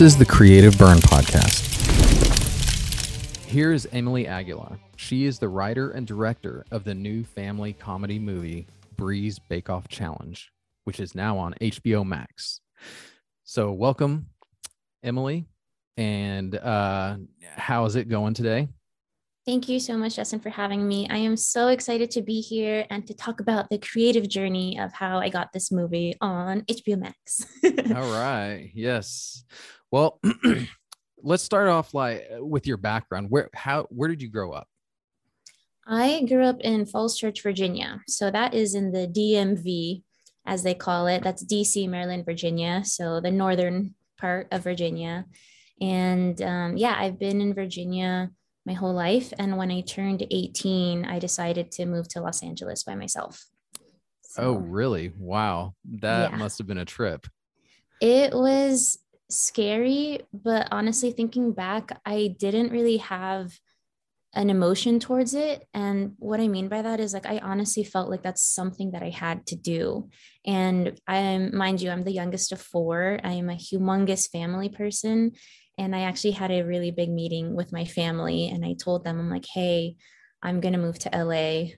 This is the Creative Burn Podcast. Here is Emily Aguilar. She is the writer and director of the new family comedy movie Brie's Bake Off Challenge, which is now on HBO Max. So, welcome, Emily. And uh, how is it going today? Thank you so much, Justin, for having me. I am so excited to be here and to talk about the creative journey of how I got this movie on HBO Max. All right. Yes. Well, let's start off like with your background. Where how where did you grow up? I grew up in Falls Church, Virginia. So that is in the DMV, as they call it. That's DC, Maryland, Virginia. So the northern part of Virginia. And um, yeah, I've been in Virginia my whole life. And when I turned 18, I decided to move to Los Angeles by myself. So, oh, really? Wow. That yeah. must have been a trip. It was scary, but honestly, thinking back, I didn't really have an emotion towards it. And what I mean by that is like, I honestly felt like that's something that I had to do. And I'm, mind you, I'm the youngest of four. I am a humongous family person. And I actually had a really big meeting with my family and I told them, I'm like, hey, I'm going to move to LA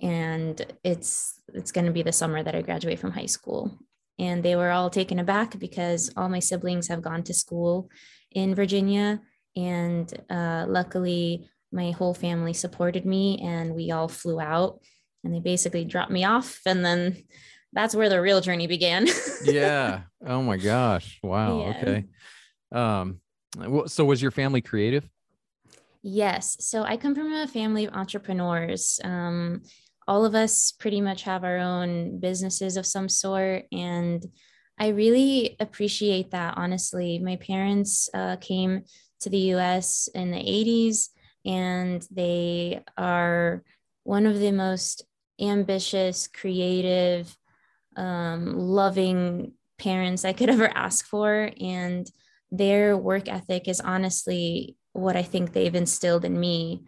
and it's it's going to be the summer that I graduate from high school. And they were all taken aback because all my siblings have gone to school in Virginia. And uh, luckily, my whole family supported me and we all flew out and they basically dropped me off. And then that's where the real journey began. yeah. Oh my gosh. Wow. Yeah. Okay. Um, so was your family creative? Yes. So I come from a family of entrepreneurs. Um, all of us pretty much have our own businesses of some sort. And I really appreciate that, honestly. My parents uh, came to the US in the 80s, and they are one of the most ambitious, creative, um, loving parents I could ever ask for. And their work ethic is honestly what I think they've instilled in me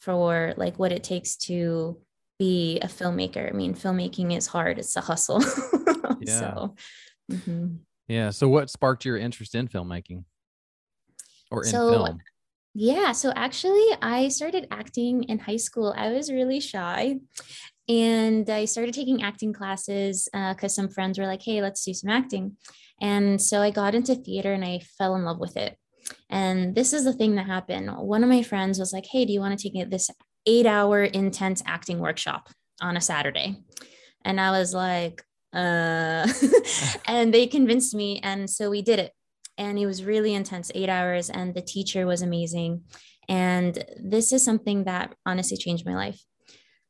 for like what it takes to be a filmmaker. I mean, filmmaking is hard, it's a hustle. yeah. So, mm-hmm. yeah. So, what sparked your interest in filmmaking or in so, film? Yeah. So, actually, I started acting in high school. I was really shy. And I started taking acting classes because uh, some friends were like, hey, let's do some acting. And so I got into theater and I fell in love with it. And this is the thing that happened. One of my friends was like, Hey, do you want to take this eight hour intense acting workshop on a Saturday? And I was like, uh, and they convinced me. And so we did it. And it was really intense, eight hours. And the teacher was amazing. And this is something that honestly changed my life.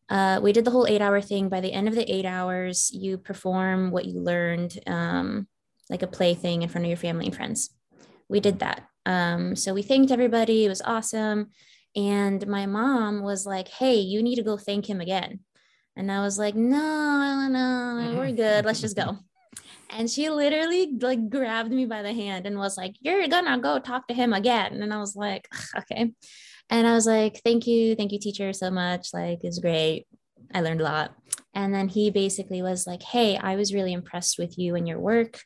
Uh, we did the whole eight hour thing. By the end of the eight hours, you perform what you learned. Um, like a play thing in front of your family and friends. We did that. Um, so we thanked everybody. It was awesome. And my mom was like, hey, you need to go thank him again. And I was like, no, no, we're good. Let's just go. And she literally like grabbed me by the hand and was like, you're gonna go talk to him again. And I was like, okay. And I was like, thank you. Thank you, teacher, so much. Like, it's great. I learned a lot. And then he basically was like, hey, I was really impressed with you and your work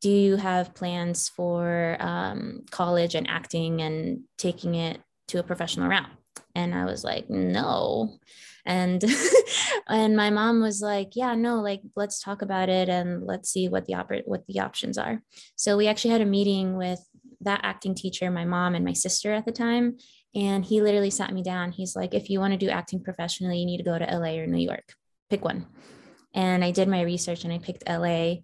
do you have plans for um, college and acting and taking it to a professional route and i was like no. And and my mom was like yeah no like let's talk about it and let's see what the op- what the options are. So we actually had a meeting with that acting teacher my mom and my sister at the time. And he literally sat me down. He's like if you want to do acting professionally you need to go to la or new york. Pick one. And i did my research and i picked la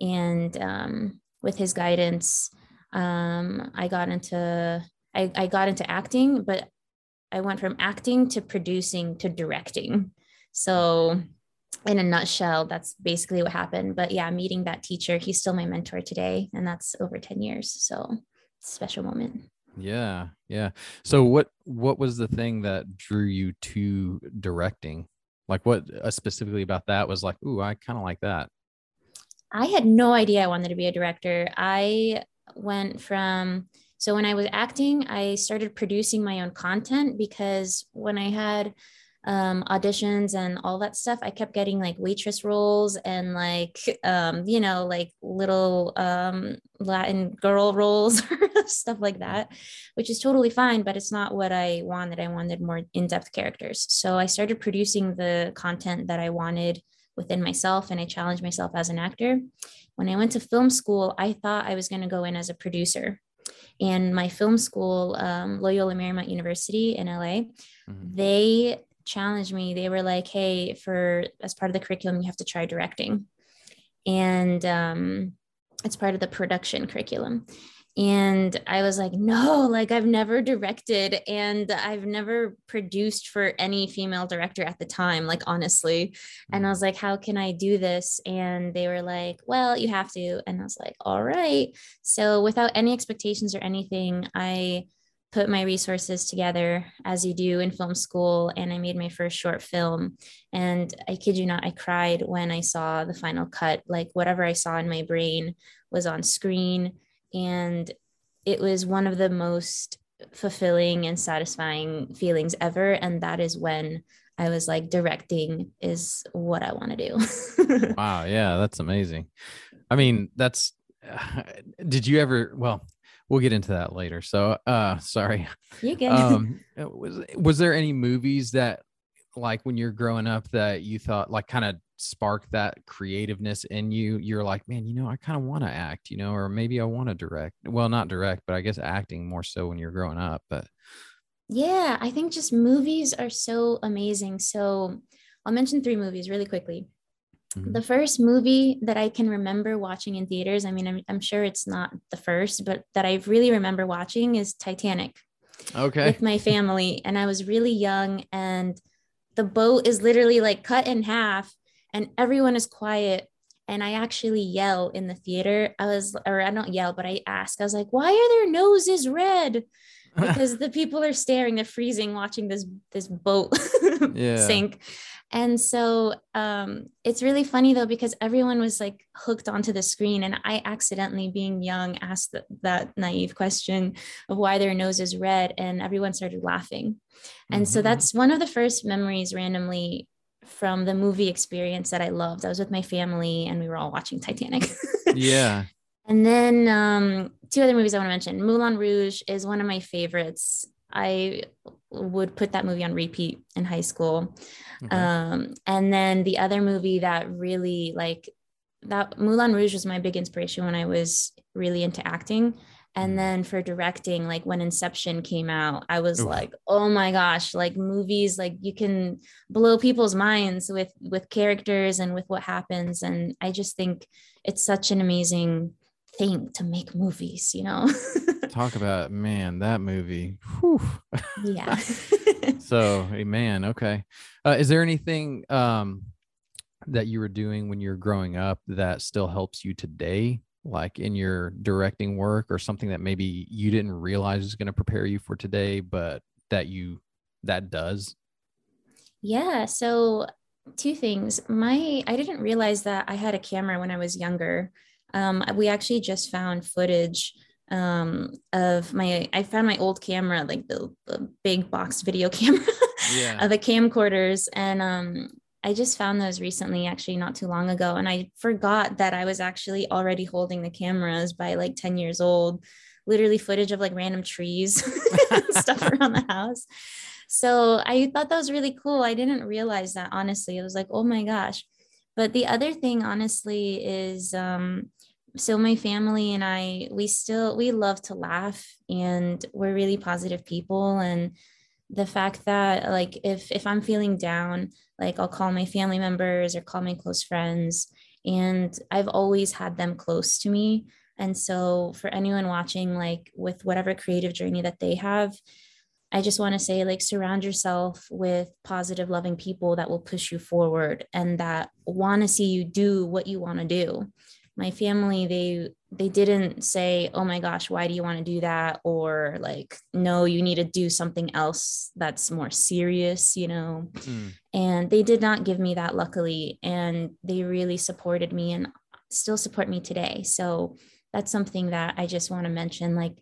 and um, with his guidance um, i got into I, I got into acting but i went from acting to producing to directing. So in a nutshell that's basically what happened. But yeah meeting that teacher he's still my mentor today and that's over 10 years. So special moment. Yeah yeah. So what what was the thing that drew you to directing? Like what uh, specifically about that was like ooh i kind of like that. I had no idea I wanted to be a director. I went from, so when I was acting, I started producing my own content because when I had um, auditions and all that stuff, I kept getting like waitress roles and like, um, you know, like little um, Latin girl roles, stuff like that, which is totally fine, but it's not what I wanted. I wanted more in depth characters. So I started producing the content that I wanted within myself and I challenged myself as an actor. When I went to film school, I thought I was going to go in as a producer. And my film school, um, Loyola Marymount University in LA, mm-hmm. they challenged me. They were like, "Hey, for as part of the curriculum, you have to try directing," and um, it's part of the production curriculum. And I was like, no, like I've never directed and I've never produced for any female director at the time, like honestly. And I mm. was like, how can I do this? And they were like, well, you have to. And I was like, all right. So without any expectations or anything, I put my resources together as you do in film school and i made my first short film and i kid you not i cried when i saw the final cut like whatever i saw in my brain was on screen and it was one of the most fulfilling and satisfying feelings ever and that is when i was like directing is what i want to do wow yeah that's amazing i mean that's did you ever well we'll get into that later. So, uh, sorry. You get. Um, was was there any movies that, like, when you're growing up, that you thought like kind of sparked that creativeness in you? You're like, man, you know, I kind of want to act, you know, or maybe I want to direct. Well, not direct, but I guess acting more so when you're growing up. But yeah, I think just movies are so amazing. So, I'll mention three movies really quickly. Mm-hmm. The first movie that I can remember watching in theaters, I mean, I'm, I'm sure it's not the first, but that I really remember watching is Titanic. Okay. With my family. And I was really young, and the boat is literally like cut in half, and everyone is quiet. And I actually yell in the theater. I was, or I don't yell, but I ask, I was like, why are their noses red? because the people are staring they're freezing watching this this boat yeah. sink and so um, it's really funny though, because everyone was like hooked onto the screen. And I accidentally, being young, asked that naive question of why their nose is red, and everyone started laughing. And mm-hmm. so that's one of the first memories randomly from the movie experience that I loved. I was with my family and we were all watching Titanic. yeah. And then um, two other movies I want to mention Moulin Rouge is one of my favorites. I would put that movie on repeat in high school. Okay. Um, and then the other movie that really like that Moulin Rouge was my big inspiration when I was really into acting. And mm-hmm. then for directing, like when Inception came out, I was Oof. like, oh my gosh, like movies, like you can blow people's minds with with characters and with what happens. And I just think it's such an amazing thing to make movies, you know? Talk about man, that movie. Whew. Yeah. so, hey, man, okay. Uh, is there anything um, that you were doing when you were growing up that still helps you today, like in your directing work, or something that maybe you didn't realize is going to prepare you for today, but that you that does? Yeah. So, two things. My I didn't realize that I had a camera when I was younger. Um, we actually just found footage um, of my I found my old camera, like the, the big box video camera yeah. of the camcorders. And um, I just found those recently, actually not too long ago. And I forgot that I was actually already holding the cameras by like 10 years old, literally footage of like random trees stuff around the house. So I thought that was really cool. I didn't realize that honestly. It was like, oh my gosh. But the other thing, honestly, is um, so my family and I, we still we love to laugh, and we're really positive people. And the fact that like if if I'm feeling down, like I'll call my family members or call my close friends, and I've always had them close to me. And so for anyone watching, like with whatever creative journey that they have, I just want to say, like, surround yourself with positive, loving people that will push you forward and that want to see you do what you want to do my family they they didn't say oh my gosh why do you want to do that? or like no you need to do something else that's more serious you know? Mm. and they did not give me that luckily and they really supported me and still support me today. So that's something that i just want to mention like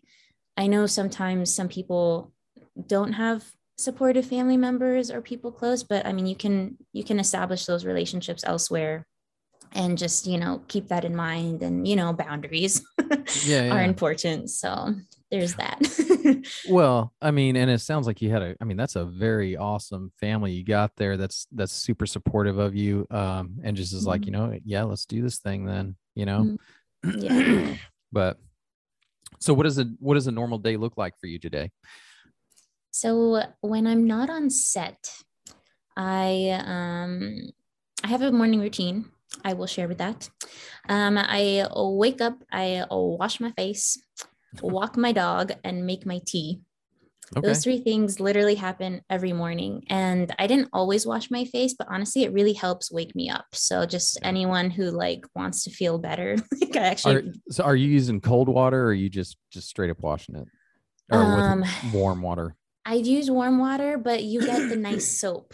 i know sometimes some people don't have supportive family members or people close but i mean you can you can establish those relationships elsewhere and just you know keep that in mind and you know boundaries Yeah, yeah. are important so there's that Well, I mean, and it sounds like you had a. I mean, that's a very awesome family you got there. That's that's super supportive of you, um, and just is like, Mhm. you know, yeah, let's do this thing then. You know, Mhm. Yeah. but so what does a what does a normal day look like for you today? So when I'm not on set, I um I have a morning routine. I will share with that. Um, I wake up, I wash my face, walk my dog, and make my tea. Okay. Those three things literally happen every morning. And I didn't always wash my face, but honestly, it really helps wake me up. So just anyone who like wants to feel better, like I actually Are, so are you using cold water or are you just just straight up washing it? Or Um, warm water? I use warm water, but you get the nice soap.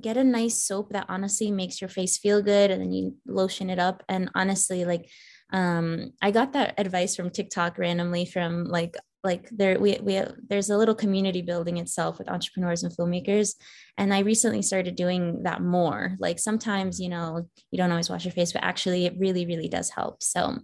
Get a nice soap that honestly makes your face feel good and then you lotion it up. And honestly, like um I got that advice from TikTok randomly from like like there we we there's a little community building itself with entrepreneurs and filmmakers and I recently started doing that more. Like sometimes, you know, you don't always wash your face, but actually it really really does help. So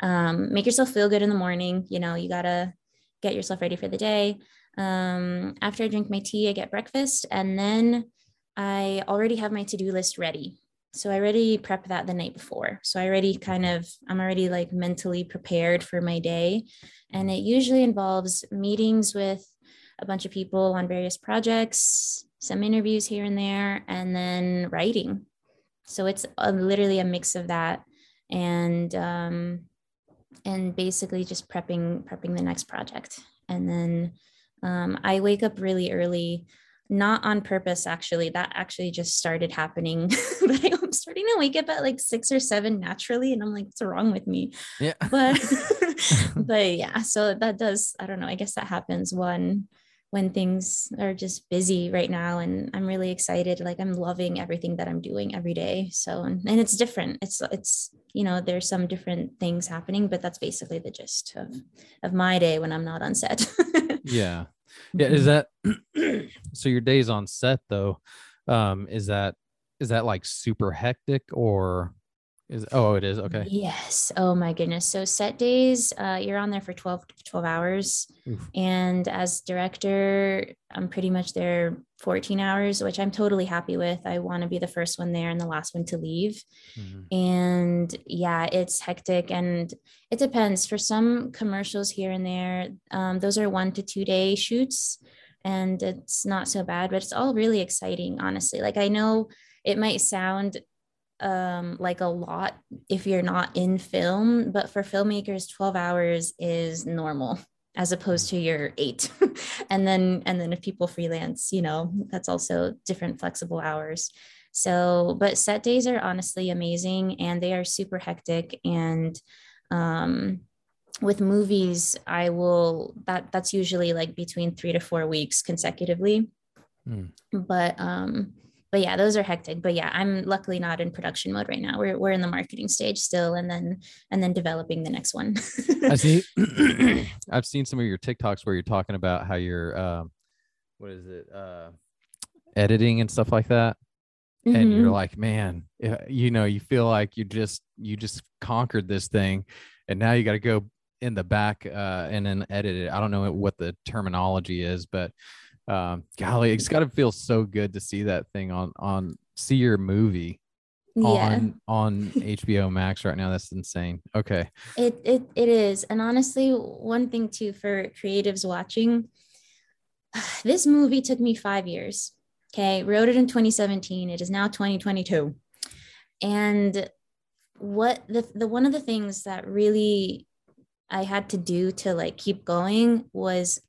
um make yourself feel good in the morning, you know, you got to get yourself ready for the day um, after I drink my tea, I get breakfast, and then I already have my to do list ready. So I already prep that the night before. So I already kind of, I'm already like mentally prepared for my day. And it usually involves meetings with a bunch of people on various projects, some interviews here and there, and then writing. So it's a, literally a mix of that. And, um, and basically just prepping prepping the next project and then um, i wake up really early not on purpose actually. That actually just started happening but i'm starting to wake up at like six or seven naturally and i'm like what's wrong with me? Yeah. but but yeah so that does i don't know i guess that happens one when things are just busy right now and i'm really excited. Like i'm loving everything that i'm doing every day. So and, and it's different. It's it's you know there's some different things happening but that's basically the gist of of my day when i'm not on set. Yeah. Yeah. Is that so your days on set though? Um, is that is that like super hectic or is oh it is okay. Yes. Oh my goodness. So set days, uh, you're on there for 12, 12 hours. Oof. And as director, I'm pretty much there 14 hours, which I'm totally happy with. I want to be the first one there and the last one to leave. Mhm. And yeah, it's hectic and it depends. For some commercials here and there, um, those are one to two day shoots and it's not so bad, but it's all really exciting, honestly. Like I know it might sound um, like a lot if you're not in film, but for filmmakers, 12 hours is normal as opposed to your eight. and then and then if people freelance, you know, that's also different flexible hours. So, but set days are honestly amazing and they are super hectic. And um with movies, I will that that's usually like between three to four weeks consecutively. Hmm. But um but yeah, those are hectic. But yeah, I'm luckily not in production mode right now. We're we're in the marketing stage still, and then and then developing the next one. I see. I've seen some of your TikToks where you're talking about how you're, um, what is it, uh, editing and stuff like that, and you're Mhm. like, man, you know, you feel like you just you just conquered this thing, and now you got to go in the back uh, and then edit it. I don't know what the terminology is, but um, golly, it's got to feel so good to see that thing on on see your movie yeah. on on HBO Max right now. That's insane. Okay. It it it is. And honestly, one thing too for creatives watching, this movie took me 5 years. Okay, wrote it in 2017. It is now 2022. And what the the one of the things that really I had to do to like keep going was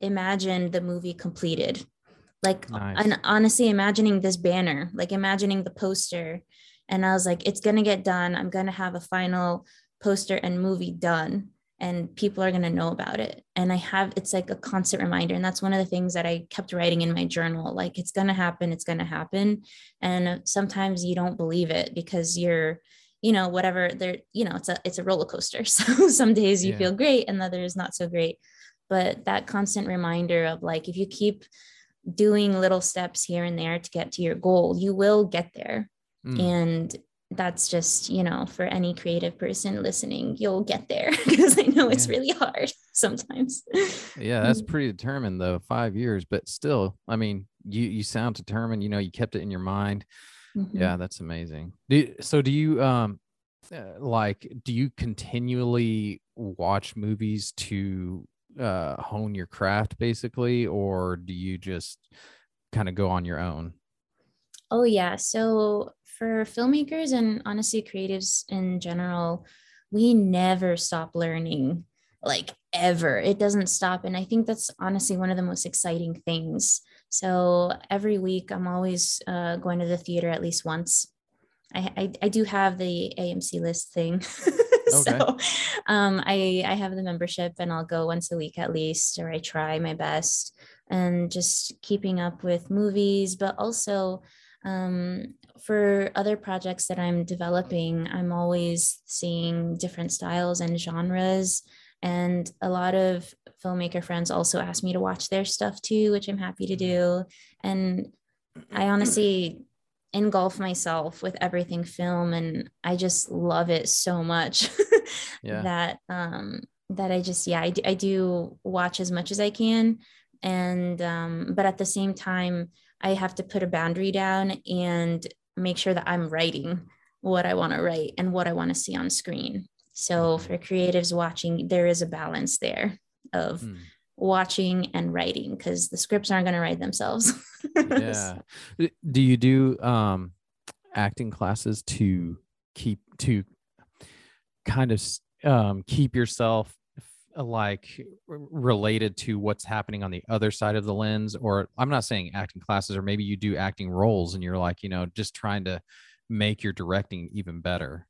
imagine the movie completed. Like Nice. and honestly imagining this banner, like imagining the poster and I was like it's going to get done. I'm going to have a final poster and movie done and people are going to know about it and i have it's like a constant reminder and that's one of the things that i kept writing in my journal like it's going to happen it's going to happen and sometimes you don't believe it because you're you know whatever there you know it's a it's a roller coaster so some days you Yeah. feel great and others not so great but that constant reminder of like if you keep doing little steps here and there to get to your goal, you will get there. Mm. And that's just, you know, for any creative person listening, you'll get there because I know it's really hard sometimes. Yeah, that's pretty determined though. Five years, but still, I mean, you you sound determined. You know, you kept it in your mind. Mm-hmm. Yeah, that's amazing. Do, so, do you um uh, like do you continually watch movies to uh hone your craft basically, or do you just kind of go on your own? Oh yeah. So for filmmakers and honestly creatives in general, we never stop learning like ever. It doesn't stop. And I think that's honestly one of the most exciting things. So every week, I'm always uh, going to the theater at least once. I, I, I do have the AMC list thing. so um, I, I have the membership and I'll go once a week at least, or I try my best and just keeping up with movies, but also um, for other projects that I'm developing, I'm always seeing different styles and genres. And a lot of filmmaker friends also ask me to watch their stuff too, which I'm happy to do. And I honestly engulf myself with everything film and I just love it so much yeah. that um that I just yeah I do, I do watch as much as I can and um but at the same time I have to put a boundary down and make sure that I'm writing what I want to write and what I want to see on screen. So mm-hmm. for creatives watching, there is a balance there of mm. watching and writing because the scripts aren't going to write themselves. yeah. Do you do um, acting classes to keep to kind of um, keep yourself like related to what's happening on the other side of the lens? Or i'm not saying acting classes or maybe you do acting roles and you're like you know just trying to make your directing even better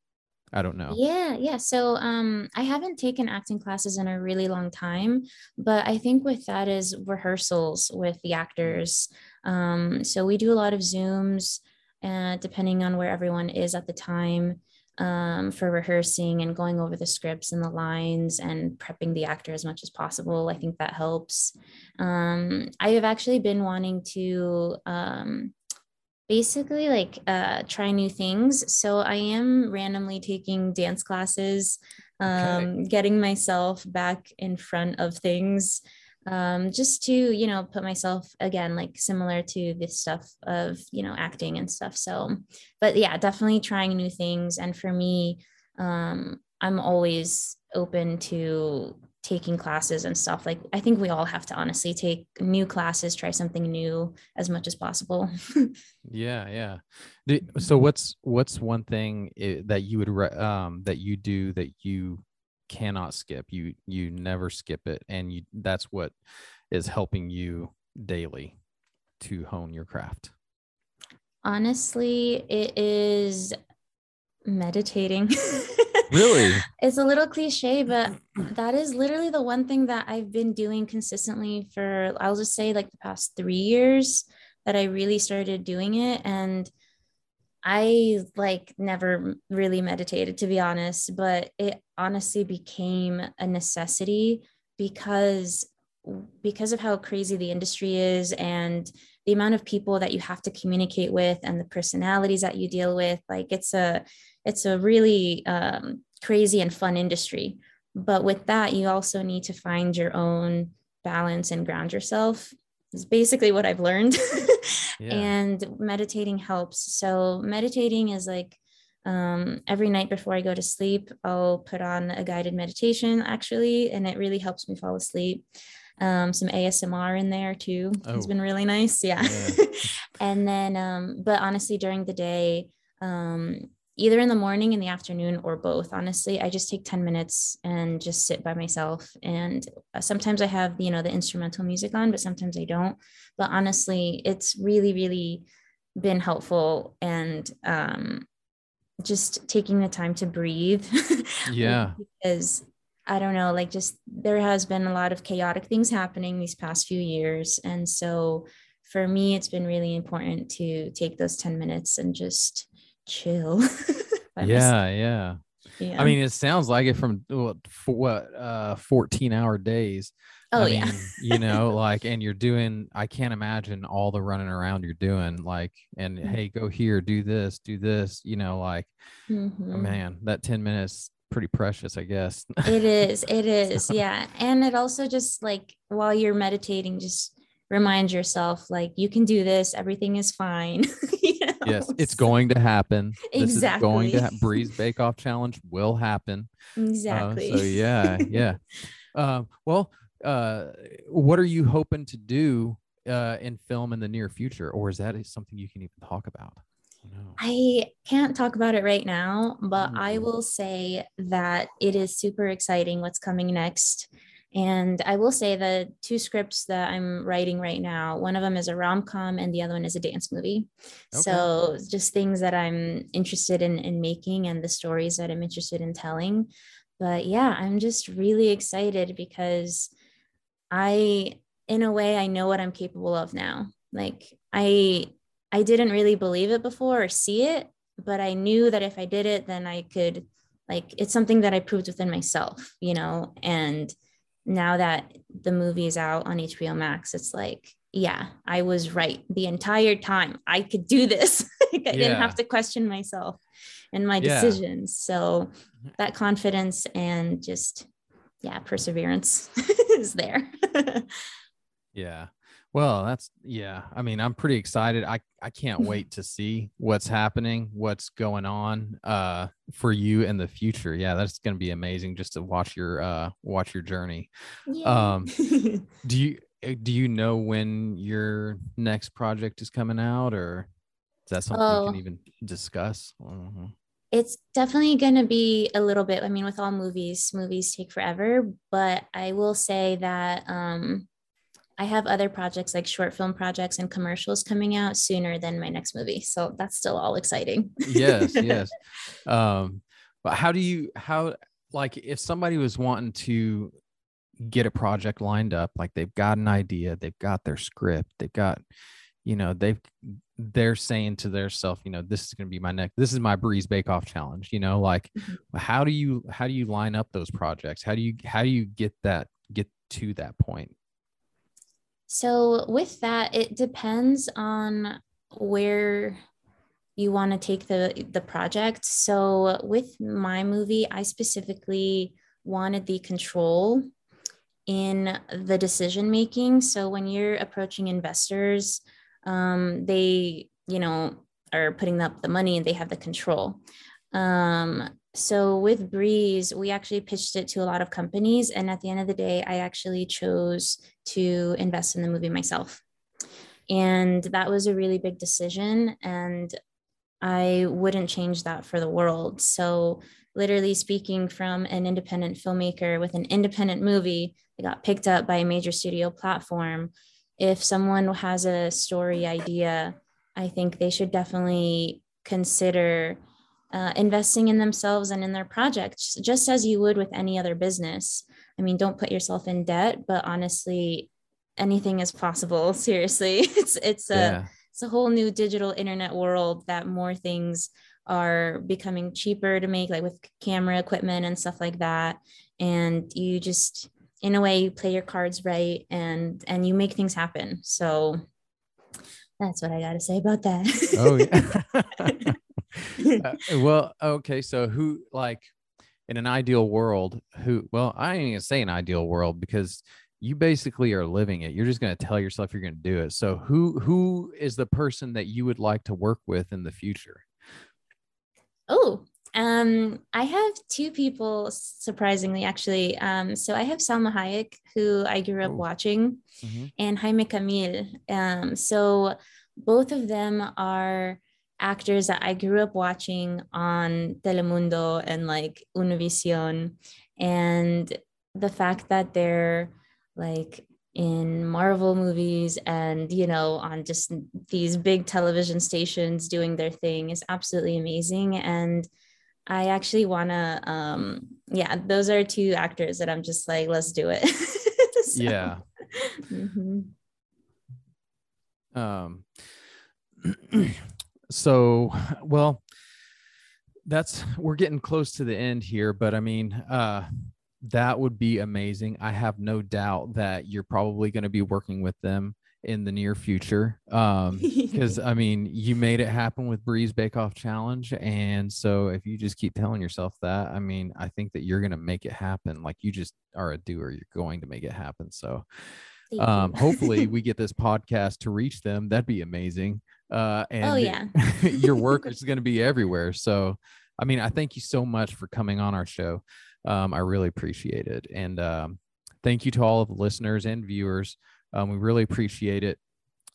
i don't know yeah yeah so um i haven't taken acting classes in a really long time but i think with that is rehearsals with the actors um so we do a lot of zooms uh, depending on where everyone is at the time um, for rehearsing and going over the scripts and the lines and prepping the actor as much as possible. I think that helps. Um, I have actually been wanting to um, basically like uh, try new things. So I am randomly taking dance classes, okay. Um, getting myself back in front of things um, just to you know put myself again like similar to this stuff of you know acting and stuff so but yeah definitely trying new things and for me um, i'm always open to taking classes and stuff like i think we all have to honestly take new classes try something new as much as possible yeah yeah so what's what's one thing that you would um that you do that you cannot skip. You you never skip it, and you that's what is helping you daily to hone your craft. Honestly, it is meditating. really? It's a little cliche, but that is literally the one thing that I've been doing consistently for I'll just say like the past 3 years that I really started doing it and I like never really meditated to be honest, but it honestly became a necessity because because of how crazy the industry is and the amount of people that you have to communicate with and the personalities that you deal with like it's a it's a really um, crazy and fun industry but with that you also need to find your own balance and ground yourself is basically what I've learned. yeah. And meditating helps. So meditating is like um, every night before I go to sleep, I'll put on a guided meditation actually, and it really helps me fall asleep. Um, some ASMR in there too. Oh. It's been really nice. Yeah. yeah. and then, um, but honestly, during the day, um, either in the morning, in the afternoon, or both. Honestly, I just take 10 minutes and just sit by myself. And uh, sometimes I have, you know, the instrumental music on, but sometimes I don't. But honestly, it's really, really been helpful and um, just taking the time to breathe. yeah. because I don't know, like just there has been a lot of chaotic things happening these past few years. And so for me, it's been really important to take those 10 minutes and just chill. yeah, yeah, yeah. I mean, it sounds like it from what, what uh 14 hour days. Oh I yeah. mean, you know, like, and you're doing, I can't imagine all the running around you're doing, like, and Mhm. hey, go here, do this, do this, you know, like, Mhm. man, that 10 minutes pretty precious, I guess. It is. It is. Yeah. And it also just like while you're meditating, just remind yourself like you can do this. Everything is fine. Yes, it's going to happen. This is going to Exactly. ha- Brie's Bake Off Challenge will happen. Uh, Exactly. so yeah, yeah. Uh, well, uh, what are you hoping to do uh, in film in the near future, or is that something you can even talk about? No. I can't talk about it right now, but I Mhm. will say that it is super exciting what's coming next. And I will say the two scripts that I'm writing right now, one of them is a rom com and the other one is a dance movie. Okay. So just things that I'm interested in, in making and the stories that I'm interested in telling. But yeah, I'm just really excited because I, in a way, I know what I'm capable of now. Like I, I didn't really believe it before or see it, but I knew that if I did it, then I could, like, it's something that I proved within myself, you know. And now that the movie is out on HBO Max, it's like, yeah, I was right the entire time. I could do this. Like, I didn't have to question myself and my Yeah. decisions. So mm-hmm. that confidence and just, yeah, perseverance is there. Yeah. Well, that's yeah. I mean, I'm pretty excited. I I can't wait to see what's happening, what's going on uh for you in the future. Yeah, that's going to be amazing just to watch your uh watch your journey. Um, Do you uh, do you know when your next project is coming out or is that something you Oh. can even discuss? Mhm. it's definitely going to be a little bit i mean with all movies movies take forever but i will say that um i have other projects like short film projects and commercials coming out sooner than my next movie so that's still all exciting yes, yes. Um, but how do you how like if somebody was wanting to get a project lined up, like they've got an idea, they've got their script, they've got, you know, they've they're saying to themselves, you know, this is gonna be my next, this is my Brie's bake off challenge, you know, like Mhm. how do you how do you line up those projects? How do you how do you get that get to that point? So with that, it depends on where you want to take the the project. So with my movie, I specifically wanted the control in the decision making. So when you're approaching investors, um, they you know are putting up the money and they have the control. Um, so with Brie's, we actually pitched it to a lot of companies, and at the end of the day, I actually chose to invest in the movie myself. And that was a really big decision. And I wouldn't change that for the world. So, literally speaking, from an independent filmmaker with an independent movie that got picked up by a major studio platform, if someone has a story idea, I think they should definitely consider uh, investing in themselves and in their projects, just as you would with any other business. I mean, don't put yourself in debt, but honestly, anything is possible. Seriously, it's it's a yeah. it's a whole new digital internet world that more things are becoming cheaper to make, like with camera equipment and stuff like that. And you just, in a way, you play your cards right and and you make things happen. So that's what I got to say about that. Oh yeah. Uh, well, okay. So who like in an ideal world, who well, I ain't gonna say an ideal world because you basically are living it. You're just gonna tell yourself you're gonna do it. So who who is the person that you would like to work with in the future? Oh, um, I have two people surprisingly, actually. Um, so I have Salma Hayek, who I grew up Oh. watching, Mhm. and Jaime Camil. Um, so both of them are actors that I grew up watching on Telemundo and like Univision. And the fact that they're like in Marvel movies and, you know, on just these big television stations doing their thing is absolutely amazing. And I actually want to, um, yeah, those are two actors that I'm just like, let's do it. So, Yeah. mhm. Um so well that's we're getting close to the end here, but I mean, uh that would be amazing. I have no doubt that you're probably going to be working with them in the near future. Um, because I mean, you made it happen with Brie's Bake Off Challenge. And so if you just keep telling yourself that, I mean, I think that you're going to make it happen. Like you just are a doer, you're going to make it happen. So um, hopefully we get this podcast to reach them. That'd be amazing. Uh, and oh, yeah. your work is going to be everywhere. So, I mean, I thank you so much for coming on our show. Um, I really appreciate it. And um, thank you to all of the listeners and viewers. Um, we really appreciate it.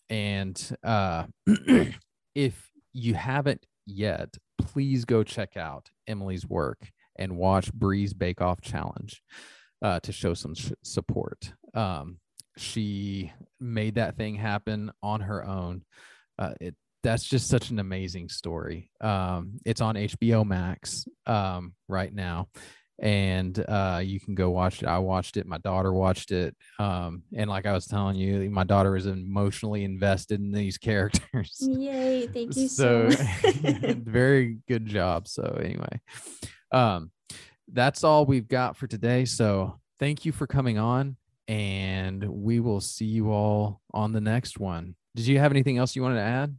And uh, if you haven't yet, please go check out Emily's work and watch Brie's Bake Off Challenge uh, to show some sh- support. Um, she made that thing happen on her own. Uh, it that's just such an amazing story. Um, it's on HBO Max um, right now, and uh, you can go watch it. I watched it. My daughter watched it, um, and like I was telling you, my daughter is emotionally invested in these characters. Yay! Thank you so. so very good job. So anyway, um, that's all we've got for today. So thank you for coming on, and we will see you all on the next one. Did you have anything else you wanted to add?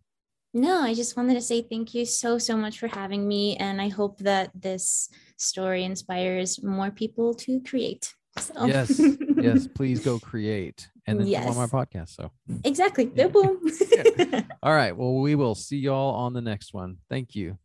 No, I just wanted to say thank you so, so much for having me. And I hope that this story inspires more people to create. So. Yes, yes, please go create and then yes. come on my podcast. So exactly. Yeah. Boom. yeah. All right. Well, we will see y'all on the next one. Thank you.